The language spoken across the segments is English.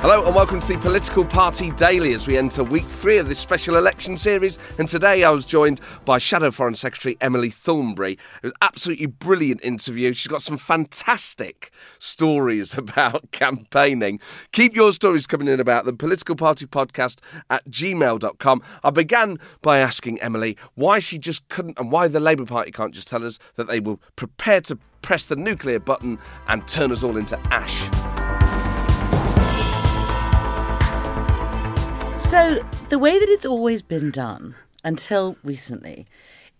Hello and welcome to the Political Party Daily as we enter week three of this special election series. And today I was joined by Shadow Foreign Secretary Emily Thornberry. It was absolutely brilliant interview. She's got some fantastic stories about campaigning. Keep your stories coming in about the Political Party Podcast at gmail.com. I began by asking Emily why she just couldn't and why the Labour Party can't just tell us that they will prepare to press the nuclear button and turn us all into ash. So, the way that it's always been done until recently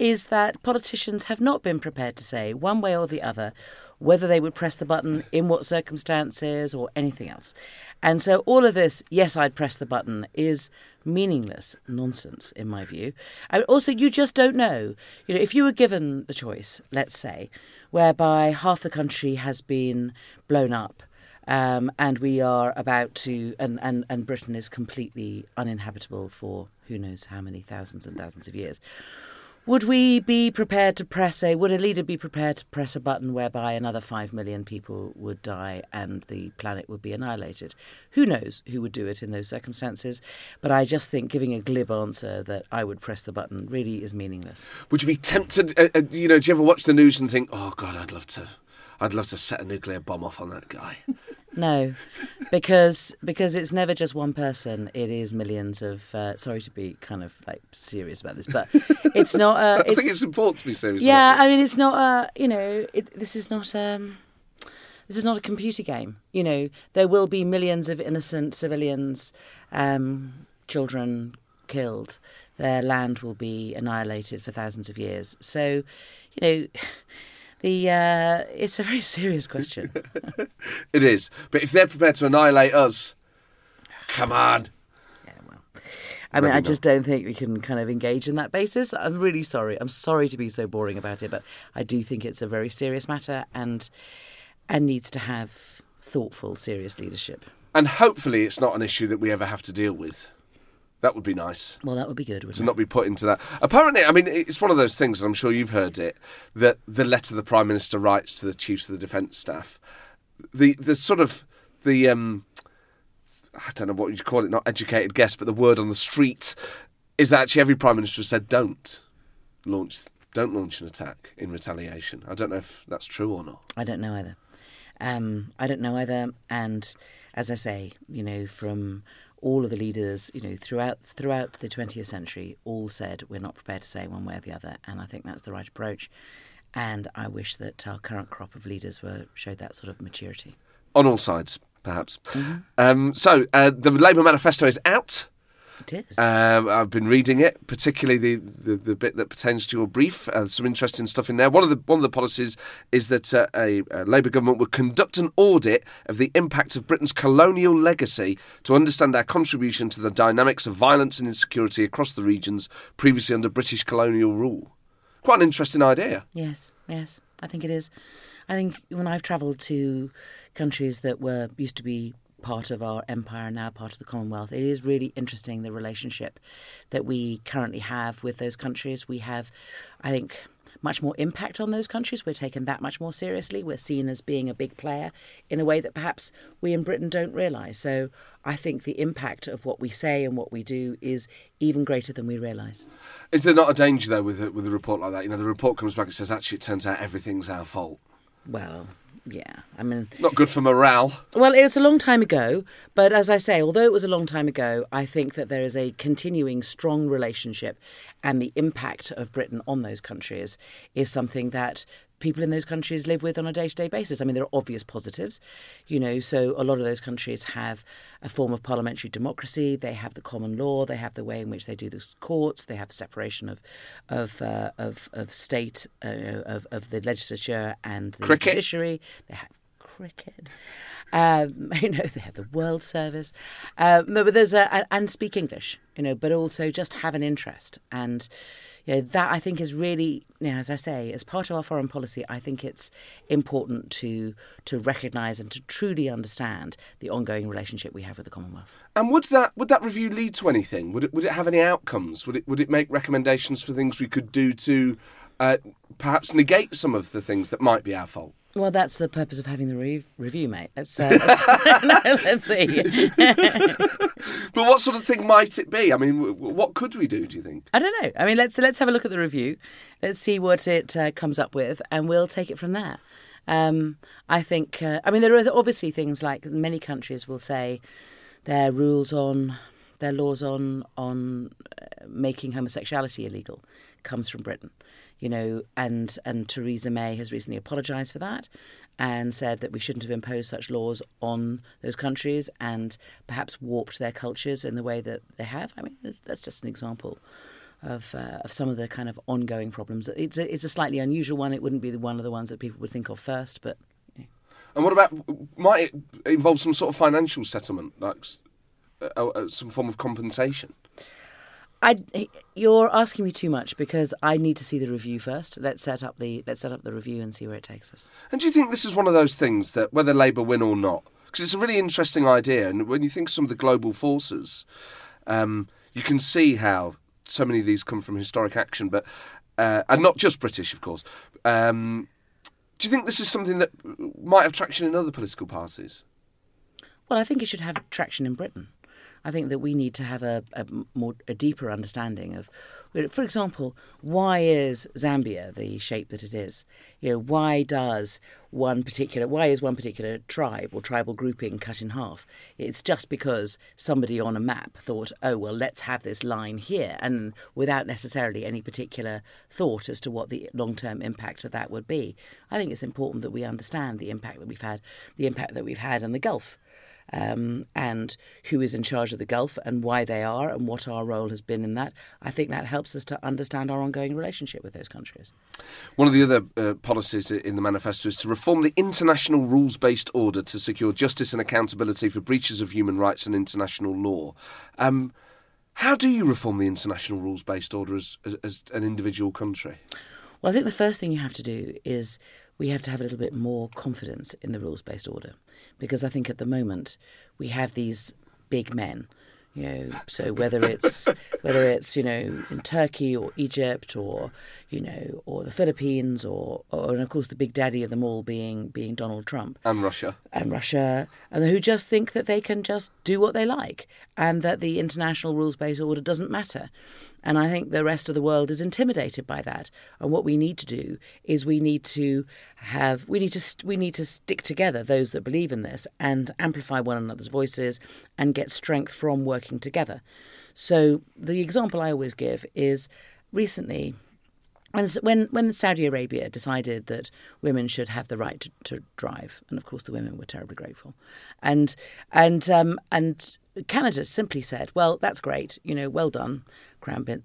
is that politicians have not been prepared to say, one way or the other, whether they would press the button, in what circumstances, or anything else. And so, all of this, yes, I'd press the button, is meaningless nonsense, in my view. And also, you just don't know. You know, if you were given the choice, let's say, whereby half the country has been blown up um, and we are about to, and, and, and Britain is completely uninhabitable for who knows how many thousands and thousands of years. Would we be prepared to press a, would a leader be prepared to press a button whereby another five million people would die and the planet would be annihilated? Who knows who would do it in those circumstances? But I just think giving a glib answer that I would press the button really is meaningless. Would you be tempted? Uh, uh, you know, do you ever watch the news and think, "Oh God, I'd love to, I'd love to set a nuclear bomb off on that guy"? No, because because it's never just one person. It is millions of. Uh, sorry to be kind of like serious about this, but it's not. Uh, I think it's important to be serious. Yeah, I mean, it's not. Uh, you know, it, this is not. Um, this is not a computer game. You know, there will be millions of innocent civilians, um, children killed. Their land will be annihilated for thousands of years. So, you know. The uh, it's a very serious question. it is. But if they're prepared to annihilate us, come on. Yeah, well, I mean, I just don't think we can kind of engage in that basis. I'm really sorry. I'm sorry to be so boring about it, but I do think it's a very serious matter and and needs to have thoughtful, serious leadership. And hopefully, it's not an issue that we ever have to deal with. That would be nice. Well, that would be good. To it? not be put into that. Apparently, I mean, it's one of those things, and I'm sure you've heard it, that the letter the Prime Minister writes to the chiefs of the defence staff, the the sort of the um, I don't know what you'd call it, not educated guess, but the word on the street is that actually every Prime Minister has said don't launch don't launch an attack in retaliation. I don't know if that's true or not. I don't know either. Um, I don't know either. And as I say, you know, from all of the leaders, you know, throughout throughout the 20th century, all said we're not prepared to say one way or the other, and I think that's the right approach. And I wish that our current crop of leaders were showed that sort of maturity on all sides, perhaps. Mm-hmm. Um, so uh, the Labour manifesto is out. It is. Um, I've been reading it, particularly the, the, the, bit that pertains to your brief. Uh, some interesting stuff in there. One of the one of the policies is that uh, a, a Labour government would conduct an audit of the impact of Britain's colonial legacy to understand our contribution to the dynamics of violence and insecurity across the regions previously under British colonial rule. Quite an interesting idea. Yes, yes, I think it is. I think when I've travelled to countries that were used to be part of our empire now part of the Commonwealth. It is really interesting the relationship that we currently have with those countries. We have, I think, much more impact on those countries. We're taken that much more seriously. We're seen as being a big player in a way that perhaps we in Britain don't realise. So I think the impact of what we say and what we do is even greater than we realise. Is there not a danger though with a, with a report like that? You know, the report comes back and says actually it turns out everything's our fault. Well, yeah. I mean, Not good for morale. well, it's a long time ago, but as I say, although it was a long time ago, I think that there is a continuing strong relationship, and the impact of Britain on those countries is something that people in those countries live with on a day to day basis. I mean, there are obvious positives, you know, so a lot of those countries have a form of parliamentary democracy, they have the common law, they have the way in which they do the courts, they have separation of, of, uh, of, of state, uh, of, of the legislature and the Cricket. judiciary, they have cricket. Um, you know, they have the World Service, um, but there's a, and speak English, you know, but also just have an interest, and you know that I think is really, you know, as I say, as part of our foreign policy, I think it's important to to recognise and to truly understand the ongoing relationship we have with the Commonwealth. And would that would that review lead to anything? Would it would it have any outcomes? Would it would it make recommendations for things we could do to uh, perhaps negate some of the things that might be our fault? Well, that's the purpose of having the re- review, mate. Let's, uh, let's, no, let's see. But what sort of thing might it be? I mean, what could we do? Do you think? I don't know. I mean, let's let's have a look at the review. Let's see what it uh, comes up with, and we'll take it from there. Um, I think. Uh, I mean, there are obviously things like many countries will say their rules on their laws on on uh, making homosexuality illegal comes from Britain. You know, and and Theresa May has recently apologised for that and said that we shouldn't have imposed such laws on those countries and perhaps warped their cultures in the way that they have. I mean, that's, just an example of uh, of some of the kind of ongoing problems. It's a, it's a slightly unusual one. It wouldn't be one of the ones that people would think of first, but And what about might it involve some sort of financial settlement, like uh, uh, some form of compensation? I you're asking me too much because I need to see the review first. Let's set up the let's set up the review and see where it takes us. And do you think this is one of those things that whether Labour win or not, because it's a really interesting idea, and when you think of some of the global forces, um, you can see how so many of these come from historic action, but uh, and not just British, of course. Um, do you think this is something that might have traction in other political parties? Well, I think it should have traction in Britain. I think that we need to have a, a more a deeper understanding of, for example, why is Zambia the shape that it is? You know, why does one particular why is one particular tribe or tribal grouping cut in half? It's just because somebody on a map thought, oh well, let's have this line here, and without necessarily any particular thought as to what the long term impact of that would be. I think it's important that we understand the impact that we've had, the impact that we've had in the Gulf um, and who is in charge of the Gulf and why they are and what our role has been in that. I think that helps us to understand our ongoing relationship with those countries. One of the other uh, policies in the manifesto is to reform the international rules based order to secure justice and accountability for breaches of human rights and international law. Um, how do you reform the international rules based order as, as, as an individual country? Well, I think the first thing you have to do is we have to have a little bit more confidence in the rules based order because I think at the moment we have these big men. You know, so whether it's whether it's you know in Turkey or Egypt or you know or the Philippines or, or and of course the big daddy of them all being being Donald Trump And Russia. and Russia, and who just think that they can just do what they like, and that the international rules-based order doesn't matter. And I think the rest of the world is intimidated by that. And what we need to do is we need to have we need to we need to stick together those that believe in this and amplify one another's voices and get strength from working together. So the example I always give is recently when, when Saudi Arabia decided that women should have the right to, to drive, and of course the women were terribly grateful, and and um, and Canada simply said, "Well, that's great, you know, well done, Crown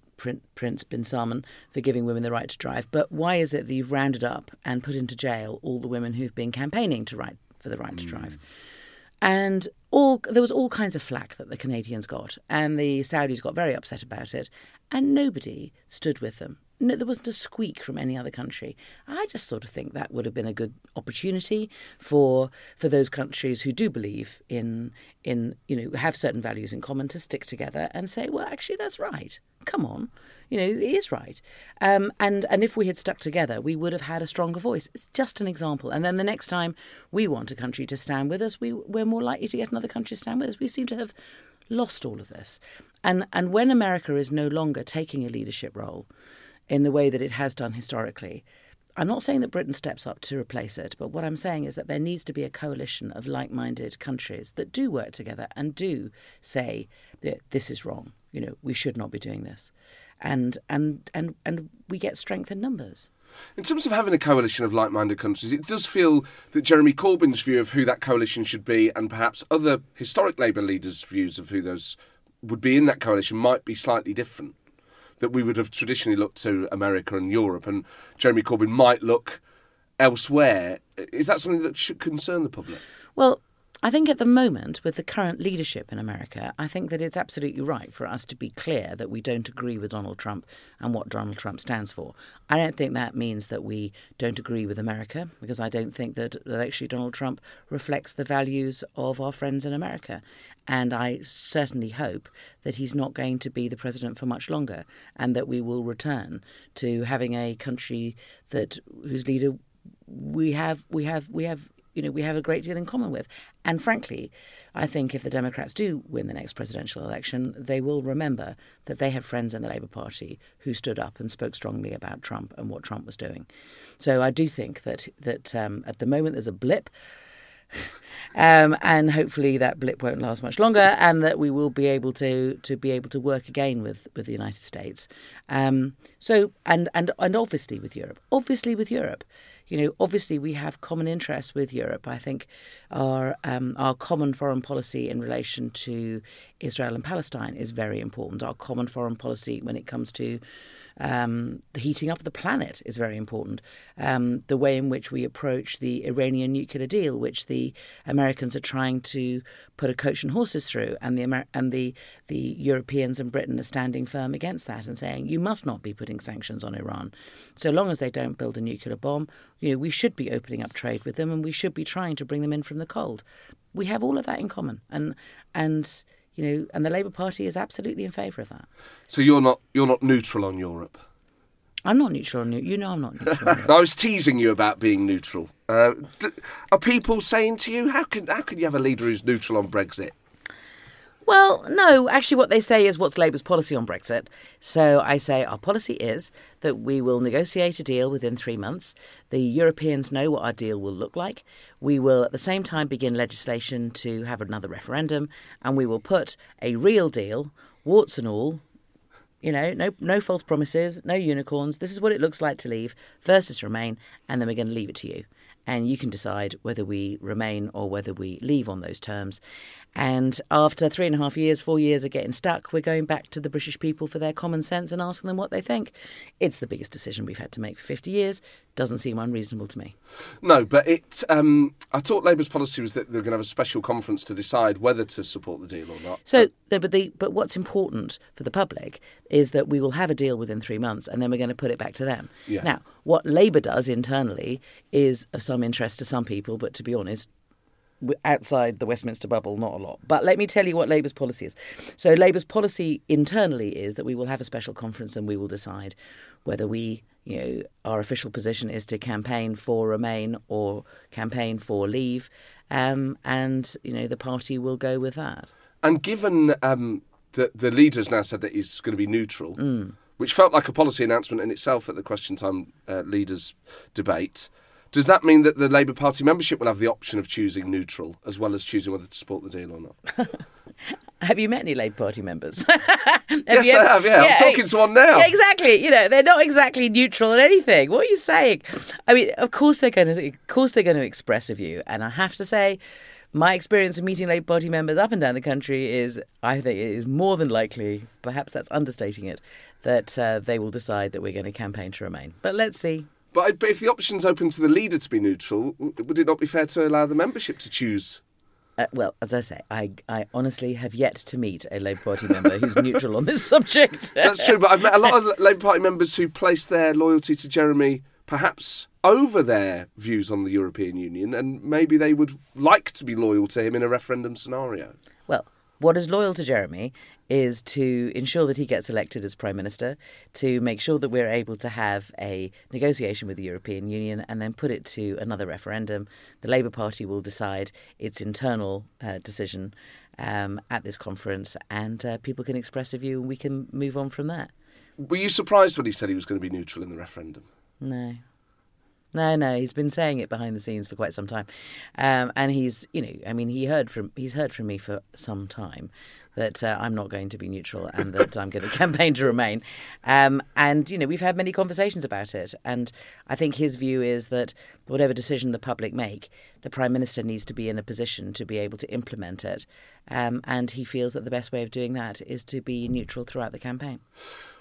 Prince bin Salman, for giving women the right to drive. But why is it that you've rounded up and put into jail all the women who've been campaigning to right for the right to hmm. drive?" And all there was all kinds of flack that the Canadians got, and the Saudis got very upset about it, and nobody stood with them. No, there wasn't a squeak from any other country. I just sort of think that would have been a good opportunity for for those countries who do believe in in you know have certain values in common to stick together and say, well, actually, that's right. Come on, you know, it is right. Um, and and if we had stuck together, we would have had a stronger voice. It's just an example. And then the next time we want a country to stand with us, we we're more likely to get another country to stand with us. We seem to have lost all of this. And and when America is no longer taking a leadership role in the way that it has done historically, I'm not saying that Britain steps up to replace it, but what I'm saying is that there needs to be a coalition of like minded countries that do work together and do say that this is wrong. You know, we should not be doing this. And, and, and, and we get strength in numbers. In terms of having a coalition of like minded countries, it does feel that Jeremy Corbyn's view of who that coalition should be and perhaps other historic Labour leaders' views of who those would be in that coalition might be slightly different. That we would have traditionally looked to America and Europe, and Jeremy Corbyn might look elsewhere. Is that something that should concern the public? Well, I think at the moment, with the current leadership in America, I think that it's absolutely right for us to be clear that we don't agree with Donald Trump and what Donald Trump stands for. I don't think that means that we don't agree with America, because I don't think that, that actually Donald Trump reflects the values of our friends in America. And I certainly hope that he's not going to be the president for much longer and that we will return to having a country that whose leader we have we have we have you know we have a great deal in common with. And frankly, I think if the Democrats do win the next presidential election, they will remember that they have friends in the Labour Party who stood up and spoke strongly about Trump and what Trump was doing. So I do think that that um, at the moment there's a blip. Um, and hopefully that blip won't last much longer, and that we will be able to to be able to work again with, with the United States. Um, so and and and obviously with Europe, obviously with Europe, you know, obviously we have common interests with Europe. I think our um, our common foreign policy in relation to Israel and Palestine is very important. Our common foreign policy when it comes to um, the heating up of the planet is very important. Um, the way in which we approach the Iranian nuclear deal, which the Americans are trying to put a coach and horses through, and the Amer- and the the Europeans and Britain are standing firm against that and saying you must not be putting sanctions on Iran, so long as they don't build a nuclear bomb. You know we should be opening up trade with them, and we should be trying to bring them in from the cold. We have all of that in common, and and you know, and the Labour Party is absolutely in favour of that. So you're not you're not neutral on Europe. I'm not neutral on you. You know, I'm not neutral. on I was teasing you about being neutral. Uh, d- are people saying to you, "How can how can you have a leader who's neutral on Brexit"? Well, no, actually, what they say is what's Labour's policy on Brexit. So I say our policy is that we will negotiate a deal within three months. The Europeans know what our deal will look like. We will at the same time begin legislation to have another referendum, and we will put a real deal, warts and all. You know, no, no false promises, no unicorns. This is what it looks like to leave versus remain, and then we're going to leave it to you and you can decide whether we remain or whether we leave on those terms. And after three and a half years, four years of getting stuck, we're going back to the British people for their common sense and asking them what they think. It's the biggest decision we've had to make for 50 years. Doesn't seem unreasonable to me. No, but it. Um, I thought Labour's policy was that they're going to have a special conference to decide whether to support the deal or not. So, but the but what's important for the public is that we will have a deal within three months, and then we're going to put it back to them. Yeah. Now, what Labour does internally is of some interest to some people, but to be honest, outside the Westminster bubble, not a lot. But let me tell you what Labour's policy is. So, Labour's policy internally is that we will have a special conference and we will decide whether we, you know, our official position is to campaign for Remain or campaign for Leave, um, and you know the party will go with that. And given um, that the leader's now said that he's going to be neutral, which felt like a policy announcement in itself at the Question Time uh, leaders' debate, does that mean that the Labour Party membership will have the option of choosing neutral as well as choosing whether to support the deal or not? Have you met any Labour Party members? Yes, I have, yeah. I'm talking to one now. Yeah, exactly. You know, they're not exactly neutral on anything. What are you saying? I mean, of course they're going to, of course they're going to express a view, and I have to say. My experience of meeting Labour Party members up and down the country is, I think, it is more than likely, perhaps that's understating it, that uh, they will decide that we're going to campaign to remain. But let's see. But, if the option's open to the leader to be neutral, would it not be fair to allow the membership to choose? Uh, well, as I say, I, I honestly have yet to meet a Labour Party member who's neutral on this subject. That's true, but I've met a lot of Labour Party members who place their loyalty to Jeremy perhaps over their views on the European Union, and maybe they would like to be loyal to him in a referendum scenario. Well, what is loyal to Jeremy is to ensure that he gets elected as Prime Minister, to make sure that we're able to have a negotiation with the European Union and then put it to another referendum. The Labour Party will decide its internal uh, decision um, at this conference, and uh, people can express a view and we can move on from that. Were you surprised when he said he was going to be neutral in the referendum? No. No, no, he's been saying it behind the scenes for quite some time, um, and he's, you know, I mean, he heard from he's heard from me for some time that uh, I'm not going to be neutral and that I'm going to campaign to remain. Um, and you know, we've had many conversations about it, and I think his view is that whatever decision the public make, the prime minister needs to be in a position to be able to implement it, um, and he feels that the best way of doing that is to be neutral throughout the campaign.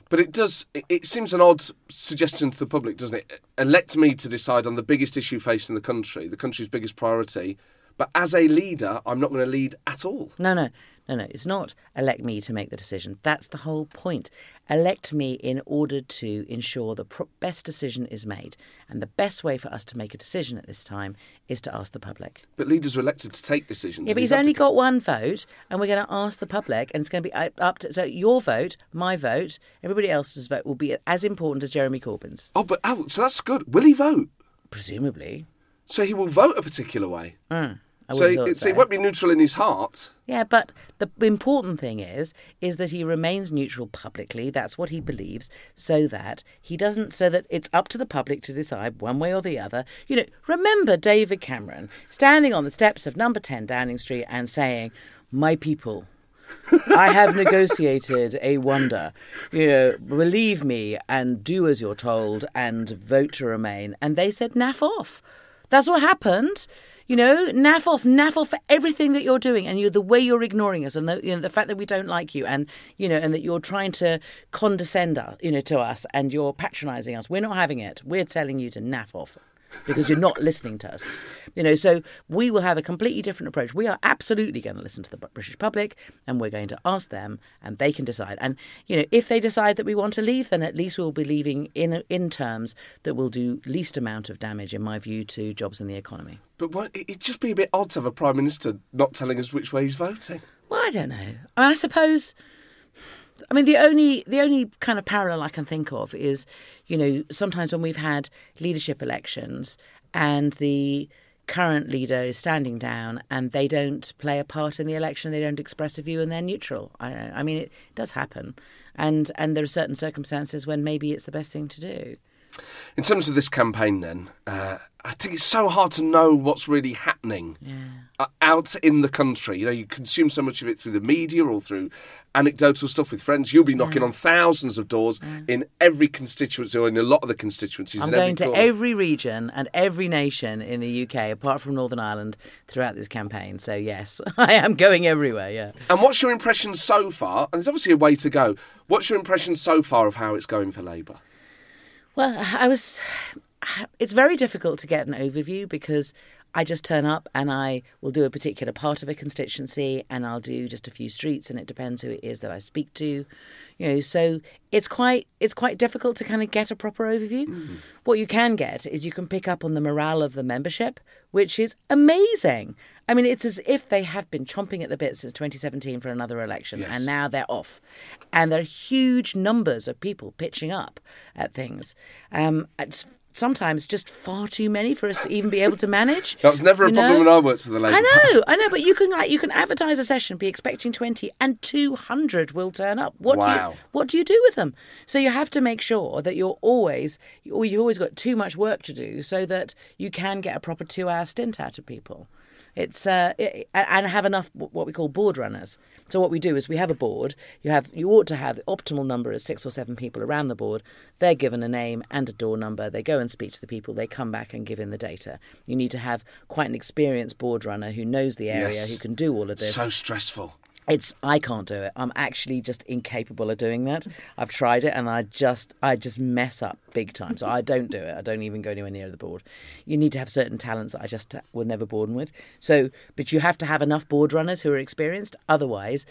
But it does. It, seems an odd suggestion to the public, doesn't it? Elect me to decide on the biggest issue facing the country, the country's biggest priority. But as a leader, I'm not going to lead at all. No, no, no, no. It's not elect me to make the decision. That's the whole point. Elect me in order to ensure the pro- best decision is made. And the best way for us to make a decision at this time is to ask the public. But leaders are elected to take decisions. Yeah, but he's only got one vote, and we're going to ask the public, and it's going to be up to. So your vote, my vote, everybody else's vote will be as important as Jeremy Corbyn's, Oh, but oh, so that's good. Will he vote? presumably. So he will vote a particular way. Mm, so, he, have so he won't be neutral in his heart. Yeah, but the important thing is is that he remains neutral publicly. That's what he believes, so that he doesn't. So that it's up to the public to decide one way or the other. You know, remember David Cameron standing on the steps of Number Ten Downing Street and saying, "My people." I have negotiated a wonder. You know, believe me and do as you're told and vote to remain. And they said, naff off. That's what happened. You know, naff off, naff off for everything that you're doing, and you the way you're ignoring us, and the, you know, the fact that we don't like you, and you know, and that you're trying to condescend, us, you know, to us, and you're patronising us. We're not having it. We're telling you to naff off because you're not listening to us. You know, so we will have a completely different approach. We are absolutely going to listen to the British public and we're going to ask them and they can decide. And, you know, if they decide that we want to leave, then at least we'll be leaving in, in terms that will do least amount of damage, in my view, to jobs and the economy. But what, it'd just be a bit odd to have a prime minister not telling us which way he's voting. Well, I don't know. I, mean, I suppose. I mean, the only the only kind of parallel I can think of is, you know, sometimes when we've had leadership elections and the current leader is standing down and they don't play a part in the election, they don't express a view, and they're neutral. I, I mean, it does happen, and and there are certain circumstances when maybe it's the best thing to do. In terms of this campaign, then, uh, I think it's so hard to know what's really happening uh, out in the country. You know, you consume so much of it through the media or through anecdotal stuff with friends. You'll be knocking mm. on thousands of doors mm. in every constituency or in a lot of the constituencies. I'm in every going to every region and every nation in the UK, apart from Northern Ireland, throughout this campaign. So yes, I am going everywhere. Yeah. And what's your impression so far? And there's obviously a way to go. What's your impression so far of how it's going for Labour? Well, I was. It's very difficult to get an overview because I just turn up and I will do a particular part of a constituency and I'll do just a few streets and it depends who it is that I speak to, you know. So it's quite it's quite difficult to kind of get a proper overview. What you can get is you can pick up on the morale of the membership, which is amazing. I mean, it's as if they have been chomping at the bit since 2017 for another election, Yes. and now they're off. And there are huge numbers of people pitching up at things. Um, it's sometimes just far too many for us to even be able to manage. That was never a you problem know? when I worked for the Labour I know, I know, but you can like you can advertise a session, be expecting twenty, and two hundred will turn up. What do you what do you do with them? So you have to make sure that you're always, or you've always got too much work to do, so that you can get a proper two-hour stint out of people. It's uh, it, and have enough what we call board runners. So what we do is we have a board. You have you ought to have the optimal number is six or seven people around the board. They're given a name and a door number. They go and speak to the people. They come back and give in the data. You need to have quite an experienced board runner who knows the area, Yes. who can do all of this. So stressful. It's I can't do it. I'm actually just incapable of doing that. I've tried it and I just I just mess up big time. So I don't do it. I don't even go anywhere near the board. You need to have certain talents that I just were never born with. So, but you have to have enough board runners who are experienced. Otherwise,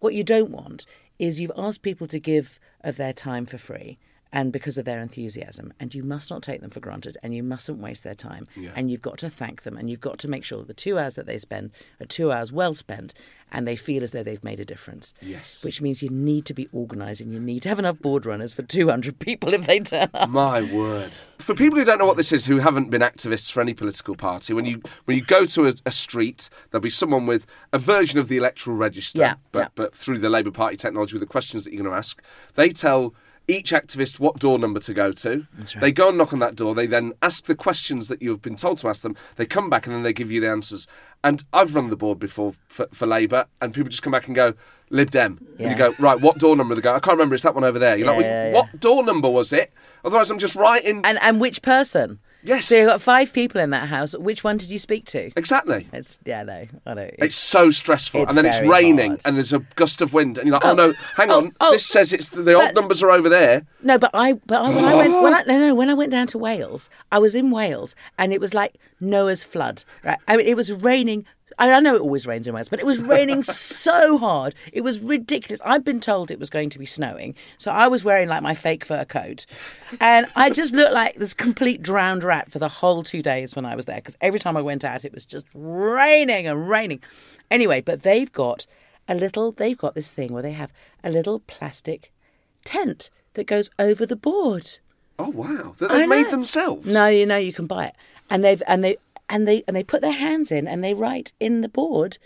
what you don't want is you've asked people to give of their time for free and because of their enthusiasm and you must not take them for granted and you mustn't waste their time and you've got to thank them and you've got to make sure that the two hours that they spend are two hours well spent and they feel as though they've made a difference Yes. which means you need to be organised and you need to have enough board runners for 200 people if they turn up My word. For people who don't know what this is, who haven't been activists for any political party, when you when you go to a, a street, there'll be someone with a version of the electoral register, Yeah, but yeah. but through the Labour Party technology with the questions that you're going to ask. They tell each activist what door number to go to. They go and knock on that door. They then ask the questions that you have been told to ask them. They come back and then they give you the answers. And I've run the board before for, for Labour, and people just come back and go, Lib Dem. And you go, right, what door number? They go, I can't remember. It's that one over there. You're like, Yeah, yeah, what door number was it? Otherwise, I'm just writing. And and which person? Yes. So you've got five people in that house. Which one did you speak to? Exactly. It's yeah, no, I know. It's so stressful, It's and then it's raining, hard. and there's a gust of wind, and you're like, oh, "Oh, no, hang oh, on! oh, this says it's the, the old but- numbers are over there." No, but I, but I, when I went, when I, no, no, when I went down to Wales, I was in Wales, and it was like Noah's flood. Right, I mean, it was raining. I, I know it always rains in Wales, but it was raining so hard. It was ridiculous. I've been told it was going to be snowing, so I was wearing like my fake fur coat, and I just looked like this complete drowned rat for the whole two days when I was there. Because every time I went out, it was just raining and raining. Anyway, but they've got a little. They've got this thing where they have a little plastic tent that goes over the board. Oh wow, that they've made themselves. No, you know you can buy it, and they've and they and they and they put their hands in and they write in the board.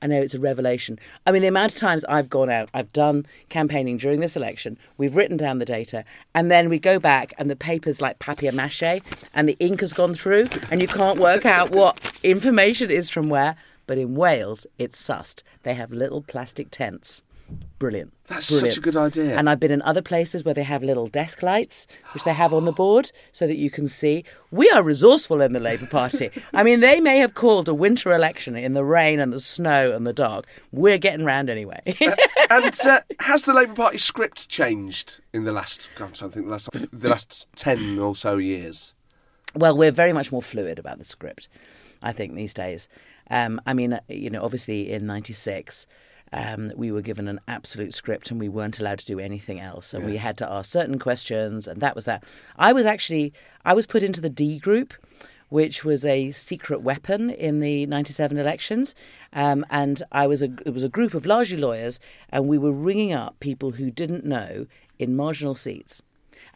I know it's a revelation. I mean, the amount of times I've gone out, I've done campaigning during this election. We've written down the data, and then we go back, and the paper's like papier mâché, and the ink has gone through, and you can't work out what information is from where. But in Wales, it's sussed. They have little plastic tents. Brilliant. That's such a good idea. And I've been in other places where they have little desk lights, which they have on the board so that you can see. We are resourceful in the Labour Party. I mean, they may have called a winter election in the rain and the snow and the dark. We're getting round anyway. and uh, has the Labour Party script changed in the last? God, to think. The last, the last ten or so years. well, we're very much more fluid about the script, I think, these days. Um, I mean, uh, you know, obviously in 96, um, we were given an absolute script and we weren't allowed to do anything else. And we had to ask certain questions, and that was that. I was actually, I was put into the D group. Which was a secret weapon in the '97 elections, um, and I was a it was a group of largely lawyers, and we were ringing up people who didn't know in marginal seats,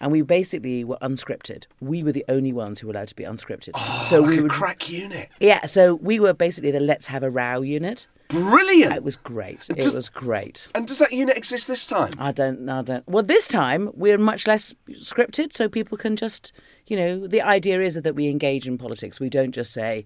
and we basically were unscripted. We were the only ones who were allowed to be unscripted. so like we would, crack unit. yeah. So we were basically the let's have a row unit. Brilliant. It was great. It Does- was great. and does that unit exist this time? I don't. I don't. Well, this time we're much less scripted, so people can just, you know, the idea is that we engage in politics. We don't just say,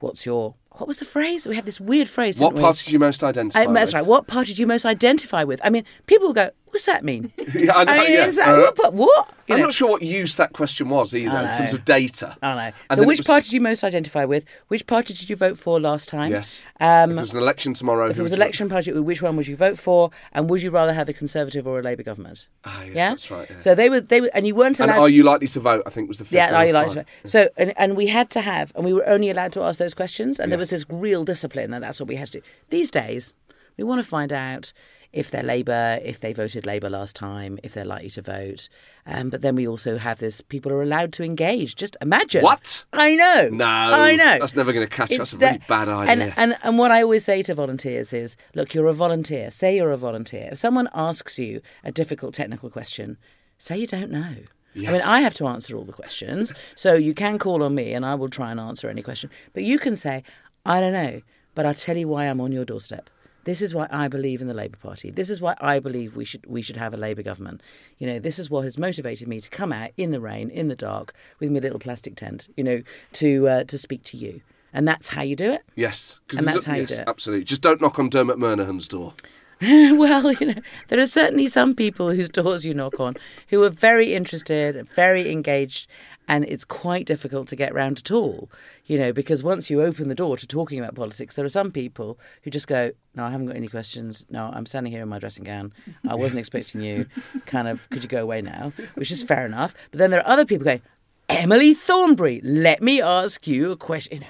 "What's your?" What was the phrase? We had this weird phrase. What party do you most identify Uh, that's with? right. What party do you most identify with? I mean, people will go, "What's that mean?" Yeah, I know. I mean, yeah. that, uh, what? what? I'm know. not sure what use that question was either in terms of data. I don't know. And so, which was- party do you most identify with? Which party did you vote for last time? Yes. Um, if there's an election tomorrow, if there was an election party, which one would you vote for? And would you rather have a Conservative or a Labour government? Ah, yes, yeah, that's right, yeah. So they were, they were, and you weren't And allowed. are you likely to vote? I think was the fifth yeah, are you of like five. so? And, and we had to have, and we were only allowed to ask those questions, and there was this real discipline, that that's what we had to do. These days, we want to find out if they're Labour, if they voted Labour last time, if they're likely to vote. Um, but then we also have this: people are allowed to engage. Just imagine. What? I know. No, I know. That's never going to catch. It's That's a really bad And, idea. and and what I always say to volunteers is, look, you're a volunteer. Say you're a volunteer. If someone asks you a difficult technical question, say you don't know. I mean, I have to answer all the questions, so you can call on me, and I will try and answer any question. But you can say, I don't know, but I'll tell you why I'm on your doorstep. This is why I believe in the Labour Party. This is why I believe we should we should have a Labour government. You know, this is what has motivated me to come out in the rain, in the dark, with my little plastic tent. You know, to uh, to speak to you, and that's how you do it. yes, and that's how you yes, do it. Absolutely. Just don't knock on Dermot Murnaghan's door. well, you know, there are certainly some people whose doors you knock on who are very interested, very engaged, and it's quite difficult to get round at all. You know, because once you open the door to talking about politics, there are some people who just go, "No, I haven't got any questions. No, I'm standing here in my dressing gown. I wasn't expecting you. Kind of, could you go away now?" Which is fair enough. But then there are other people going, "Emily Thornberry, let me ask you a question."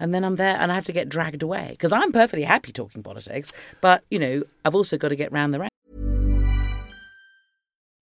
And then I'm there and I have to get dragged away because I'm perfectly happy talking politics, but you know I've also got to get round the.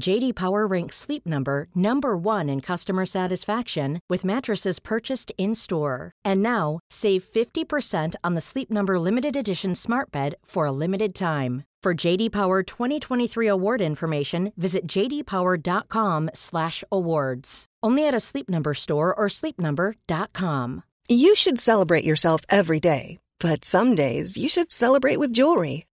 JD Power ranks Sleep Number number 1 in customer satisfaction with mattresses purchased in-store. And now, save 50% on the Sleep Number limited edition Smart Bed for a limited time. For JD Power 2023 award information, visit jdpower.com/awards. Only at a Sleep Number store or sleepnumber.com. You should celebrate yourself every day, but some days you should celebrate with jewelry.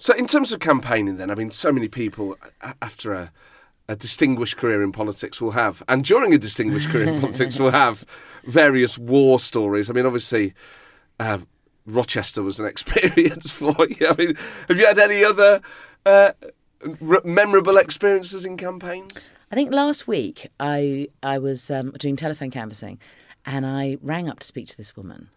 So, in terms of campaigning, then, I mean, so many people after a, a distinguished career in politics will have, and during a distinguished career in politics will have various war stories. I mean, obviously, uh, Rochester was an experience for you. I mean, have you had any other uh, r- memorable experiences in campaigns? I think last week I I was um, doing telephone canvassing, and I rang up to speak to this woman,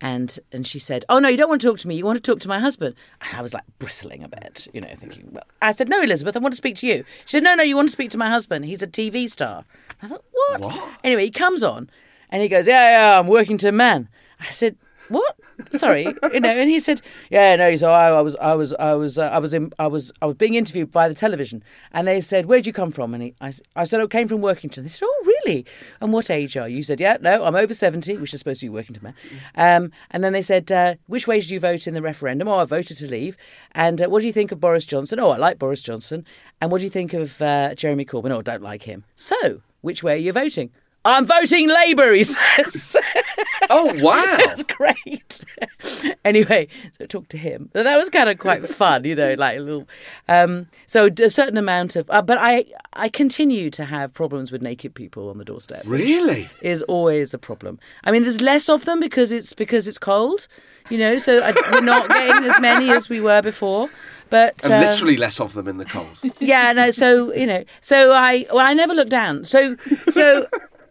and and she said, "Oh no, you don't want to talk to me. You want to talk to my husband." And I was like bristling a bit, you know, thinking. Well, I said, "No, Elizabeth, I want to speak to you." She said, "No, no, you want to speak to my husband. He's a TV star." I thought, "What?" Anyway, he comes on, and he goes, "Yeah, yeah, I'm Workington man." I said. What? Sorry, you know. And he said, "Yeah, no." So I, I was, I was, I was, uh, I was, in, I was, I was being interviewed by the television, and they said, "Where'd you come from?" And he, I, I said, "I came from Workington." They said, "Oh, really? And what age are you?" You said, "Yeah, no, I'm over seventy, which is supposed to be Workington man." Um, and then they said, uh, "Which way did you vote in the referendum?" Oh, I voted to leave. And uh, what do you think of Boris Johnson? Oh, I like Boris Johnson. And what do you think of uh, Jeremy Corbyn? Oh, I don't like him. So, which way are you voting? I'm voting Labour, he says. Oh, wow. That's great. anyway, so I talked to him. That was kind of quite fun, you know, like a little. Um, so a certain amount of, uh, but I I continue to have problems with naked people on the doorstep. Really? is always a problem. I mean, there's less of them because it's because it's cold, you know. So I, we're not getting as many as we were before. But And um, literally less of them in the cold. yeah, no. So you know, so I well, I never looked down. So so.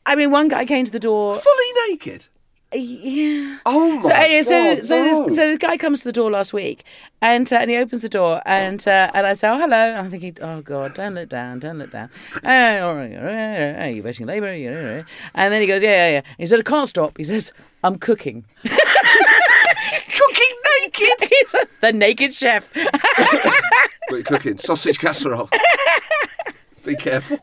I mean, one guy came to the door. Fully naked. Yeah. Oh my So anyway, so God, so no. this, so this guy comes to the door last week, and uh, and he opens the door, and uh, and I say, oh hello, and I'm thinking, oh god, don't look down, don't look down. All right, all right, Are you voting Labour? And then he goes, yeah, yeah, yeah. He said, I can't stop. He says, I'm cooking. Cooking naked. He's a, the naked chef. What are you cooking? Sausage casserole. Be careful.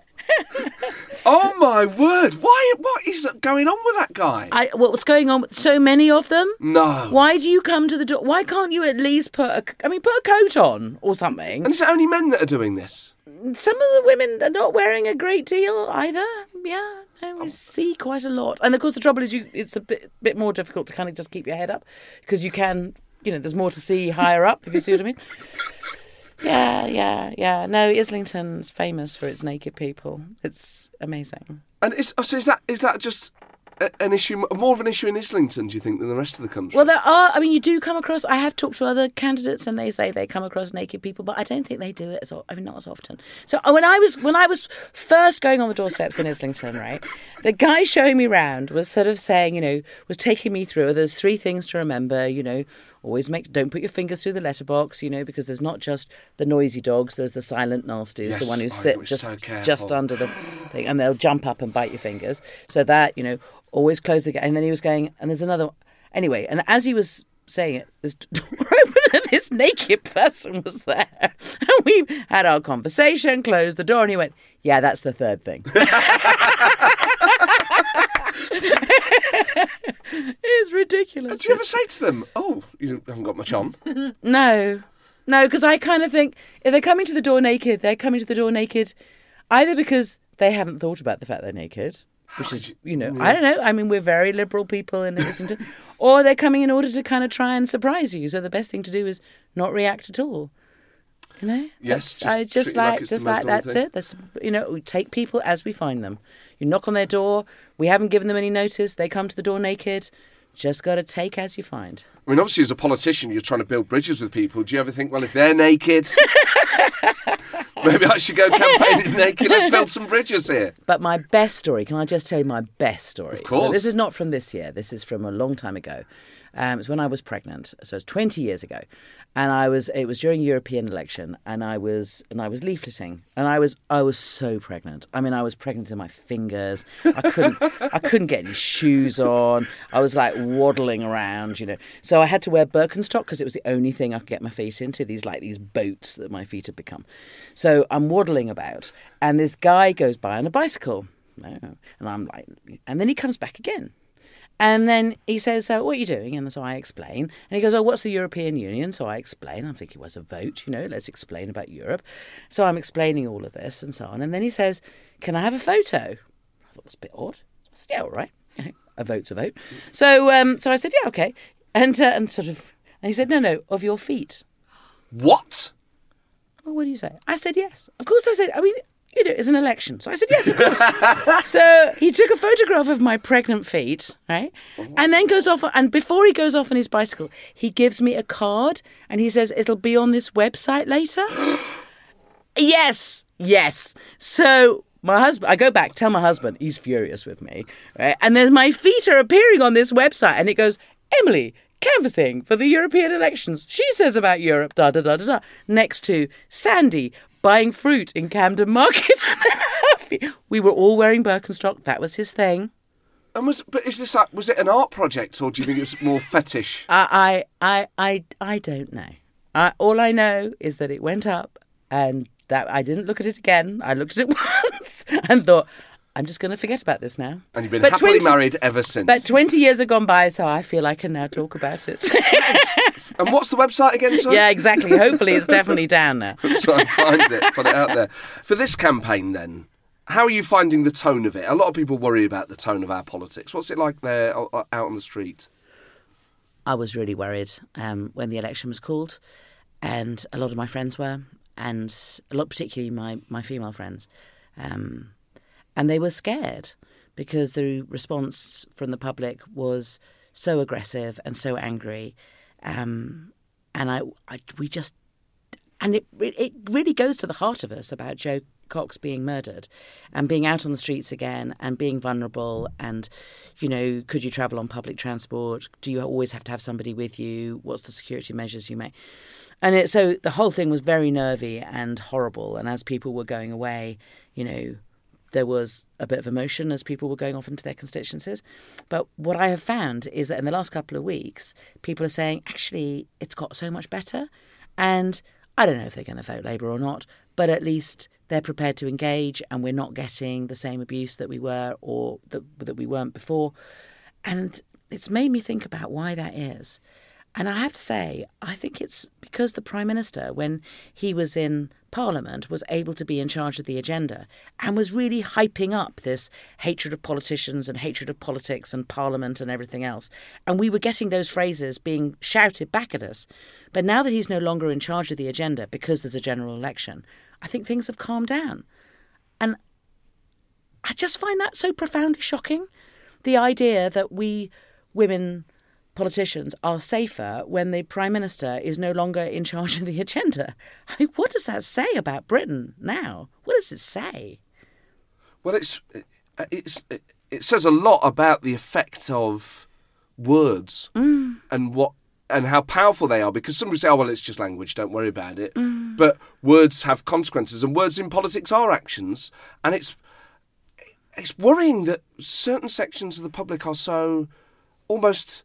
Oh my word! Why? What is going on with that guy? I, what's going on? with So many of them. no. Why do you come to the door? Why can't you at least put a? I mean, put a coat on or something. And is it only men that are doing this? some of the women are not wearing a great deal either. Yeah, no, we um, see quite a lot. And of course, the trouble is, you it's a bit bit more difficult to kind of just keep your head up because you can, you know, there's more to see higher up. If you see what I mean. Yeah, yeah, yeah. No, Islington's famous for its naked people. It's amazing. And is, oh, so is that is that just an issue, more of an issue in Islington, do you think, than the rest of the country? Well, there are. I mean, you do come across. I have talked to other candidates, and they say they come across naked people, but I don't think they do it as. I mean, not as often. So uh, when I was when I was first going on the doorsteps in Islington, right, the guy showing me round was sort of saying, you know, was taking me through. There's three things to remember. You know, always make don't put your fingers through the letterbox. You know, because there's not just the noisy dogs. There's the silent nasties, Yes, the one who sit just so just under the thing, and they'll jump up and bite your fingers. So that you know, always close the gate. And then he was going, and there's another. Anyway, and as he was saying it, this door opened and this naked person was there. And we had our conversation, closed the door, and he went, Yeah, that's the third thing. it's ridiculous. do you ever say to them, "Oh, you haven't got much on"? No, no, because I kind of think if they're coming to the door naked, they're coming to the door naked either because they haven't thought about the fact they're naked, which is, you know, I don't know. I mean, we're very liberal people in Islington, or they're coming in order to kind of try and surprise you. So the best thing to do is not react at all. You know, Yes, That's- just I just it like like, just like that's thing. it. That's you know, we take people as we find them. You knock on their door. We haven't given them any notice. They come to the door naked. Just got to take as you find. I mean, obviously, as a politician, you're trying to build bridges with people. Do you ever think, well, if they're naked, Maybe I should go campaigning naked. Let's build some bridges here. But my best story, can I just tell you my best story? Of course. So this is not from this year. This is from a long time ago. Um, it's when I was pregnant, so it's 20 years ago, and I was. It was during European election, and I was and I was leafleting, and I was I was so pregnant. I mean, I was pregnant in my fingers. I couldn't I couldn't get any shoes on. I was like waddling around, you know. So I had to wear Birkenstock because it was the only thing I could get my feet into. These like these boats that my feet had become. So I'm waddling about, and this guy goes by on a bicycle, and I'm like, and then he comes back again. And then he says, uh, What are you doing? And so I explain. And he goes, Oh, what's the European Union? So I explain. I'm thinking, was a vote, you know, let's explain about Europe. So I'm explaining all of this and so on. And then he says, Can I have a photo? I thought it was a bit odd. I said, Yeah, all right. You know, a vote's a vote. So, um, so I said, Yeah, okay. And, uh, and sort of, and he said, No, no, of your feet. What? Well, what do you say? I said, Yes. Of course I said, I mean, you know, it's an election. So I said, yes, of course. so he took a photograph of my pregnant feet, right? And then goes off, and before he goes off on his bicycle, he gives me a card and he says, it'll be on this website later. yes, yes. So my husband, I go back, tell my husband, he's furious with me, right? And then my feet are appearing on this website and it goes, Emily, canvassing for the European elections. She says about Europe, da da da da da. Next to Sandy, buying fruit in Camden Market. we were all wearing Birkenstock. That was his thing. And was but is this was it an art project or do you think it was more fetish? I I I I, I don't know. I, all I know is that it went up and that I didn't look at it again. I looked at it once and thought, I'm just going to forget about this now. And you've been But happily 20 married ever since. But 20 years have gone by, so I feel I can now talk about it. and what's the website again? Sorry? yeah, exactly. Hopefully, it's definitely down now. Try and find it, put it out there. For this campaign, then, how are you finding the tone of it? A lot of people worry about the tone of our politics. What's it like there out on the street? I was really worried um, when the election was called, and a lot of my friends were, and a lot, particularly my, my female friends, um, and they were scared because the response from the public was so aggressive and so angry, um, and I, I we just and it it really goes to the heart of us about Jo Cox being murdered and being out on the streets again and being vulnerable and you know could you travel on public transport? Do you always have to have somebody with you? What's the security measures you make? And it, so the whole thing was very nervy and horrible. And as people were going away you know there was a bit of emotion as people were going off into their constituencies. But what I have found is that in the last couple of weeks, people are saying, actually, it's got so much better. And I don't know if they're going to vote Labour or not, but at least they're prepared to engage and we're not getting the same abuse that we were or that, that we weren't before. And it's made me think about why that is. And I have to say, I think it's because the Prime Minister, when he was in Parliament, was able to be in charge of the agenda and was really hyping up this hatred of politicians and hatred of politics and Parliament and everything else. And we were getting those phrases being shouted back at us. But now that he's no longer in charge of the agenda because there's a general election, I think things have calmed down. And I just find that so profoundly shocking. The idea that we women politicians are safer when the Prime Minister is no longer in charge of the agenda. I mean, what does that say about Britain now? What does it say? Well, it's it's it says a lot about the effect of words Mm. and what and how powerful they are. Because somebody say, "Oh, well, it's just language. Don't worry about it." But words have consequences, and words in politics are actions. And it's it's worrying that certain sections of the public are so almost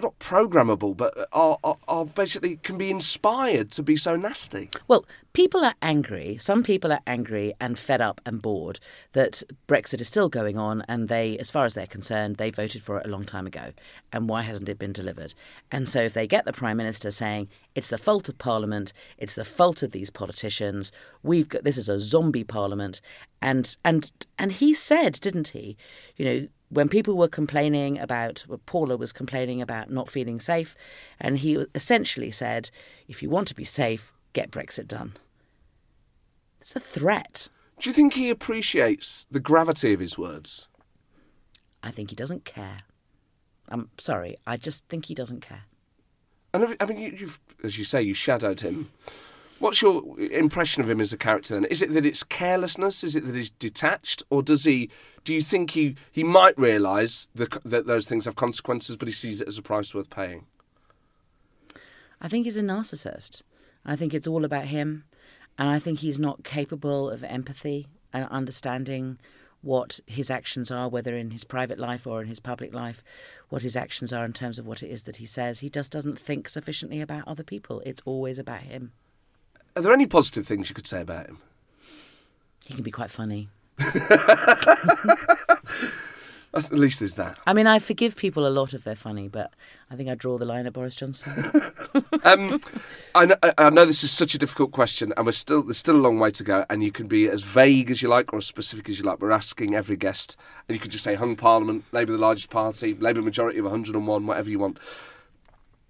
not programmable, but are, are, are basically can be inspired to be so nasty. Well, people are angry. Some people are angry and fed up and bored that Brexit is still going on, and they, as far as they're concerned, they voted for it a long time ago. And why hasn't it been delivered? And so, if they get the Prime Minister saying it's the fault of Parliament, it's the fault of these politicians, we've got this is a zombie Parliament, and and and he said, didn't he? You know, when people were complaining about, well, Paula was complaining about not feeling safe, and he essentially said, if you want to be safe, get Brexit done. It's a threat. Do you think he appreciates the gravity of his words? I think he doesn't care. I'm sorry, I just think he doesn't care. And have- I mean, you, you've, as you say, you shadowed him What's your impression of him as a character then? Is it that it's carelessness? Is it that he's detached? Or does he, do you think he, he might realise that those things have consequences, but he sees it as a price worth paying? I think he's a narcissist. I think it's all about him. And I think he's not capable of empathy and understanding what his actions are, whether in his private life or in his public life, what his actions are in terms of what it is that he says. He just doesn't think sufficiently about other people. It's always about him. Are there any positive things you could say about him? He can be quite funny. At least there's that. I mean, I forgive people a lot if they're funny, but I think I draw the line at Boris Johnson. um, I, know, I know this is such a difficult question, and we're still there's still a long way to go. And you can be as vague as you like or as specific as you like. We're asking every guest, and you can just say hung Parliament, Labour the largest party, Labour majority of 101, whatever you want.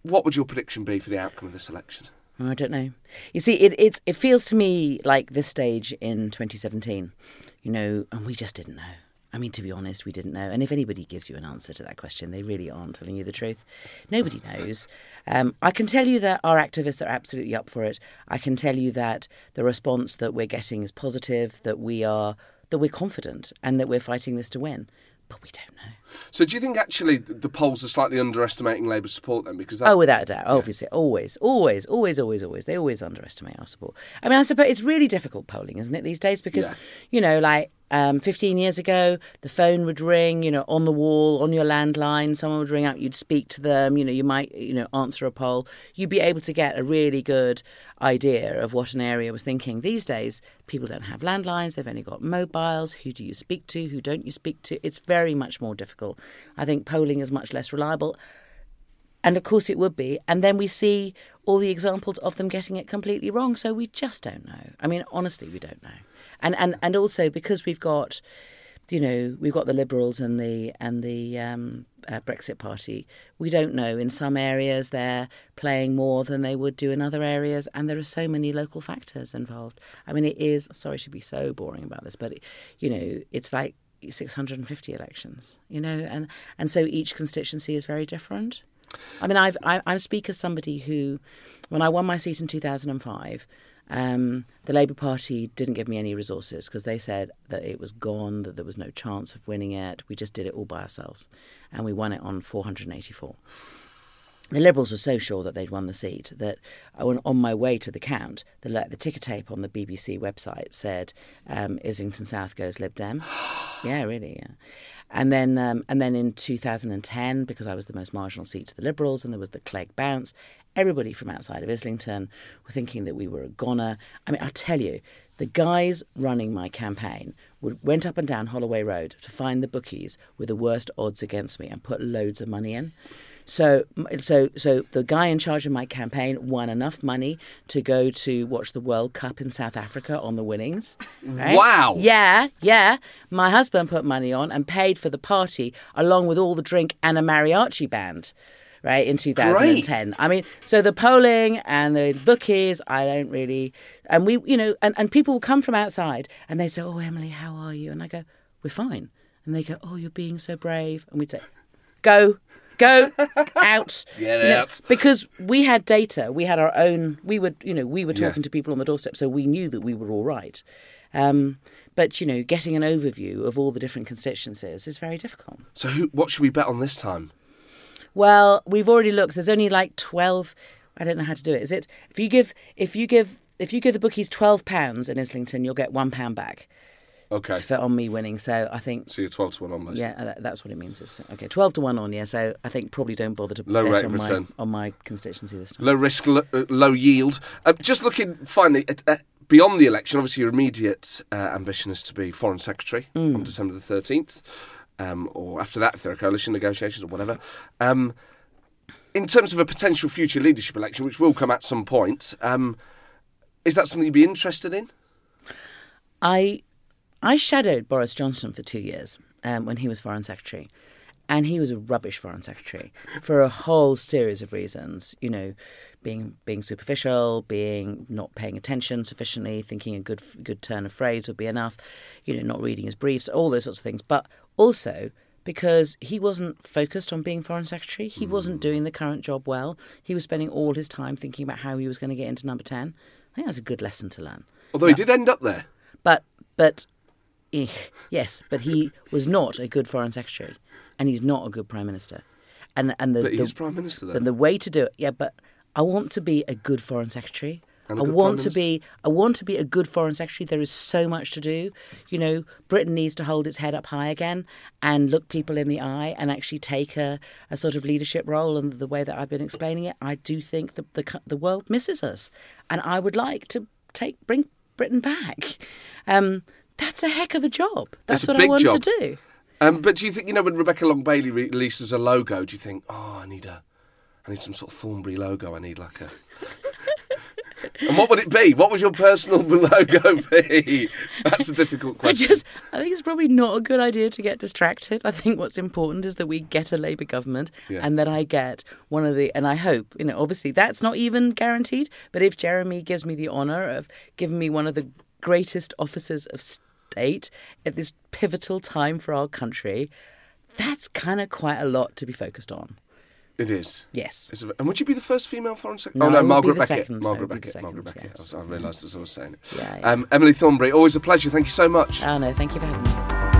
What would your prediction be for the outcome of this election? I don't know. You see, it it feels to me like this stage in 2017, you know, and we just didn't know. I mean, to be honest, we didn't know. And if anybody gives you an answer to that question, they really aren't telling you the truth. Nobody knows. Um, I can tell you that our activists are absolutely up for it. I can tell you that the response that we're getting is positive, that we are that we're confident, and that we're fighting this to win. But we don't know. So, do you think actually the polls are slightly underestimating Labour's support then? Because that... oh, without a doubt, obviously, always, always, always, always, always, they always underestimate our support. I mean, I suppose it's really difficult polling, isn't it, these days? Because Yeah. you know, like um, 15 years ago, the phone would ring, you know, on the wall, on your landline. Someone would ring up, you'd speak to them. You know, you might, you know, answer a poll. You'd be able to get a really good idea of what an area was thinking. These days, people don't have landlines. They've only got mobiles. Who do you speak to? Who don't you speak to? It's very much more difficult. I think polling is much less reliable. And of course it would be. And then we see all the examples of them getting it completely wrong. So we just don't know. I mean, honestly, we don't know. And and, and also because we've got, you know, we've got the Liberals and the and the um, uh, Brexit Party. We don't know. In some areas, they're playing more than they would do in other areas, and there are so many local factors involved. I mean, it is. Sorry to be so boring about this, but you know, it's like 650 elections. You know, and and so each constituency is very different. I mean, I've, I, I speak as somebody who, when I won my seat in 2005, um, the Labour Party didn't give me any resources because they said that it was gone, that there was no chance of winning it. We just did it all by ourselves. And we won it on 484. The Liberals were so sure that they'd won the seat that I went on my way to the count, the, the ticker tape on the BBC website said um, Islington South goes Lib Dem. yeah, really, yeah. And then, um, and then in 2010, because I was the most marginal seat to the Liberals, and there was the Clegg bounce, everybody from outside of Islington were thinking that we were a goner. I mean, I tell you, the guys running my campaign would, went up and down Holloway Road to find the bookies with the worst odds against me and put loads of money in. So, so, so the guy in charge of my campaign won enough money to go to watch the World Cup in South Africa on the winnings. right? Wow. Yeah, yeah. My husband put money on and paid for the party along with all the drink and a mariachi band. Right in 2010. I mean, so the polling and the bookies, I don't really, and we, you know, and, and people will come from outside and they say, "Oh, Emily, how are you?" And I go, "We're fine." And they go, "Oh, you're being so brave." And we'd say, "Go, go out, Get You know, out. because we had data. We had our own. We were, you know, we were talking to people on the doorstep, so we knew that we were all right. Um, but you know, getting an overview of all the different constituencies is very difficult. So, who, what should we bet on this time? Well, we've already looked. There's only like twelve. I don't know how to do it. Is it if you give if you give if you give the bookies twelve pounds in Islington, you'll get one pound back Okay. for on me winning. So I think. So you're 12 to 1 on most. Yeah, that, that's what it means. It's, okay, twelve to one on. Yeah, so I think probably don't bother to Low bet rate on of my on my constituency this time. Low risk, low, uh, low yield. Uh, just looking finally at, uh, beyond the election, obviously your immediate uh, ambition is to be Foreign Secretary on December the 13th, um, or after that, if there are coalition negotiations or whatever. Um, in terms of a potential future leadership election, which will come at some point, um, is that something you'd be interested in? I I shadowed Boris Johnson for two years um, when he was foreign secretary, and he was a rubbish foreign secretary for a whole series of reasons. You know, being being superficial, being not paying attention sufficiently, thinking a good good turn of phrase would be enough. You know, not reading his briefs, all those sorts of things. But also because he wasn't focused on being foreign secretary, he wasn't doing the current job well. He was spending all his time thinking about how he was going to get into number ten. I think that's a good lesson to learn. Although he did end up there. But but eh, yes, but he was not a good foreign secretary, and he's not a good prime minister. And and the, But the prime minister, though. And the way to do it, yeah. But I want to be a good foreign secretary. I want to be. I want to be a good foreign secretary. There is so much to do. You know, Britain needs to hold its head up high again and look people in the eye and actually take a, a sort of leadership role. And the way that I've been explaining it, I do think the the, the world misses us, and I would like to take bring Britain back. Um, that's a heck of a job. That's what I want job. to do. Um, but do you think you know when Rebecca Long Bailey releases a logo? Do you think, oh, I need a, I need some sort of Thornberry logo. I need like a. and what would it be? What would your personal logo be? That's a difficult I question. just, I think it's probably not a good idea to get distracted. I think what's important is that we get a Labour government Yeah. and that I get one of the, and I hope, you know, obviously that's not even guaranteed, but if Jeremy gives me the honour of giving me one of the greatest offices of state at this pivotal time for our country, that's kind of quite a lot to be focused on. It is. Yes. It's a- and would you be the first female foreign secretary? No, oh no, Margaret Beckett. second. Margaret would be the Beckett. Margaret Beckett. yes. I realised as I was saying it. Yeah, yeah. Um, Emily Thornberry, always a pleasure. Thank you so much. Oh no, thank you for having me.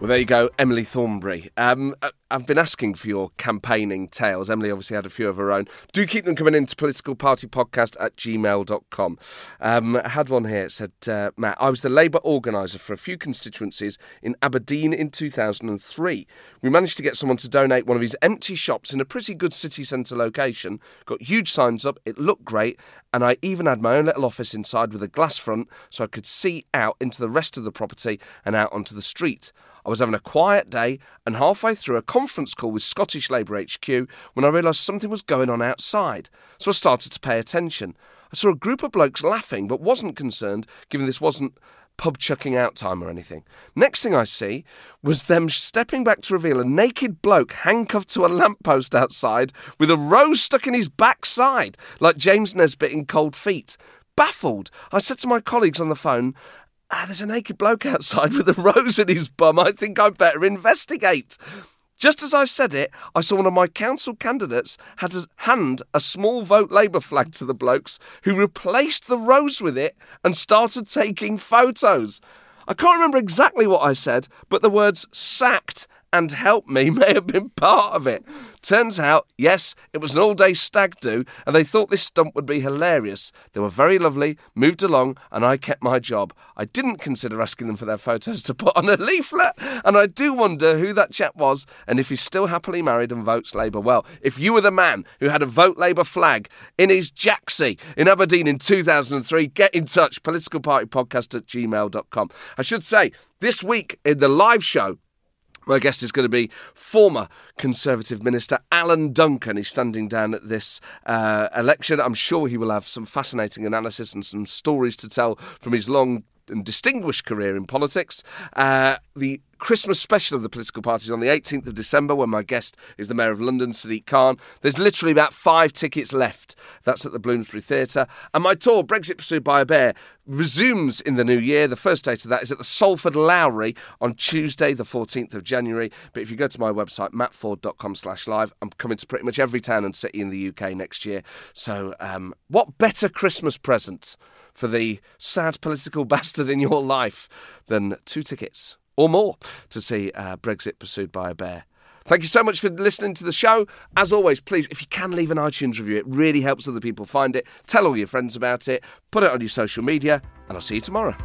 Well, there you go, Emily Thornberry. Um, I- I've been asking for your campaigning tales. Emily obviously had a few of her own. Do keep them coming into politicalpartypodcast at gmail.com. Um, I had one here. It said, uh, Matt, I was the Labour organiser for a few constituencies in Aberdeen in 2003. We managed to get someone to donate one of his empty shops in a pretty good city centre location. Got huge signs up, it looked great, and I even had my own little office inside with a glass front so I could see out into the rest of the property and out onto the street. I was having a quiet day and halfway through a conference call with Scottish Labour HQ when I realised something was going on outside. So I started to pay attention. I saw a group of blokes laughing but wasn't concerned given this wasn't pub chucking out time or anything. Next thing I see was them stepping back to reveal a naked bloke handcuffed to a lamppost outside with a rose stuck in his backside, like James Nesbitt in Cold Feet. Baffled, I said to my colleagues on the phone, Ah, there's a naked bloke outside with a rose in his bum. I think I'd better investigate. Just as I said it, I saw one of my council candidates had to hand a small vote Labour flag to the blokes, who replaced the rose with it and started taking photos. I can't remember exactly what I said, but the words sacked and help me may have been part of it. Turns out, yes, it was an all day stag do, and they thought this stunt would be hilarious. They were very lovely, moved along, and I kept my job. I didn't consider asking them for their photos to put on a leaflet, and I do wonder who that chap was and if he's still happily married and votes Labour. Well, if you were the man who had a Vote Labour flag in his jacksie in Aberdeen in 2003, get in touch. Politicalpartypodcast at gmail.com. I should say, this week in the live show, my guest is going to be former Conservative Minister Alan Duncan. He's standing down at this uh, election. I'm sure he will have some fascinating analysis and some stories to tell from his long and distinguished career in politics. Uh, the Christmas special of the political parties on the 18th of December, when my guest is the Mayor of London, Sadiq Khan. There's literally about five tickets left. That's at the Bloomsbury Theatre. And my tour, Brexit Pursued by a Bear, resumes in the new year. The first date of that is at the Salford Lowry on Tuesday, the 14th of January. But if you go to my website, mattforde.com slash live, I'm coming to pretty much every town and city in the UK next year. So, um, what better Christmas present for the sad political bastard in your life than two tickets or more to see uh, Brexit Pursued by a Bear? Thank you so much for listening to the show. As always, please, if you can leave an iTunes review, it really helps other people find it. Tell all your friends about it, put it on your social media, and I'll see you tomorrow.